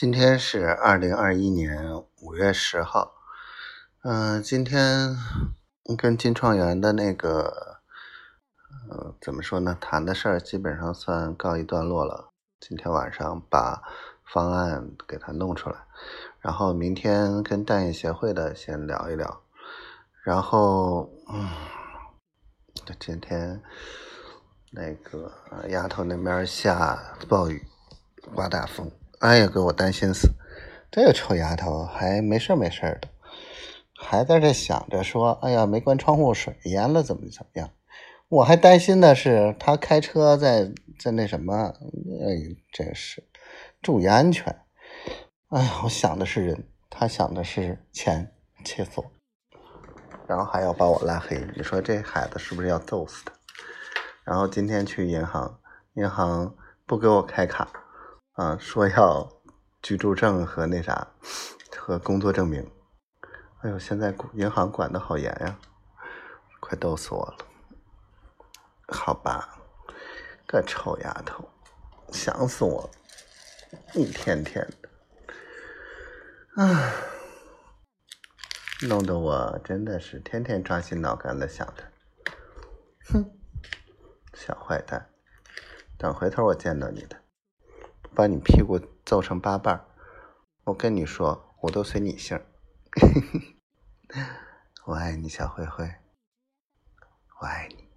今天是二零二一年五月十号，嗯，今天跟金创园的那个，呃，怎么说呢？谈的事儿基本上算告一段落了。今天晚上把方案给他弄出来，然后明天跟蛋业协会的先聊一聊，然后，嗯，今天那个丫头那边下暴雨，刮大风。哎呀，给我担心死！这个臭丫头还没事没事的，还在这想着说：“哎呀，没关窗户，水淹了，怎么怎么样？”我还担心的是她开车在在那什么，哎，真是注意安全。哎呀，我想的是人，她想的是钱，气死我！然后还要把我拉黑，你说这孩子是不是要揍死他？然后今天去银行，银行不给我开卡。啊，说要居住证和那啥，和工作证明。哎呦，现在银行管的好严呀，快逗死我了。好吧，个臭丫头，想死我了，一天天的，啊，弄得我真的是天天抓心挠肝的想着。哼，小坏蛋，等回头我见到你的。把你屁股揍成八瓣我跟你说，我都随你姓。我爱你，小灰灰，我爱你。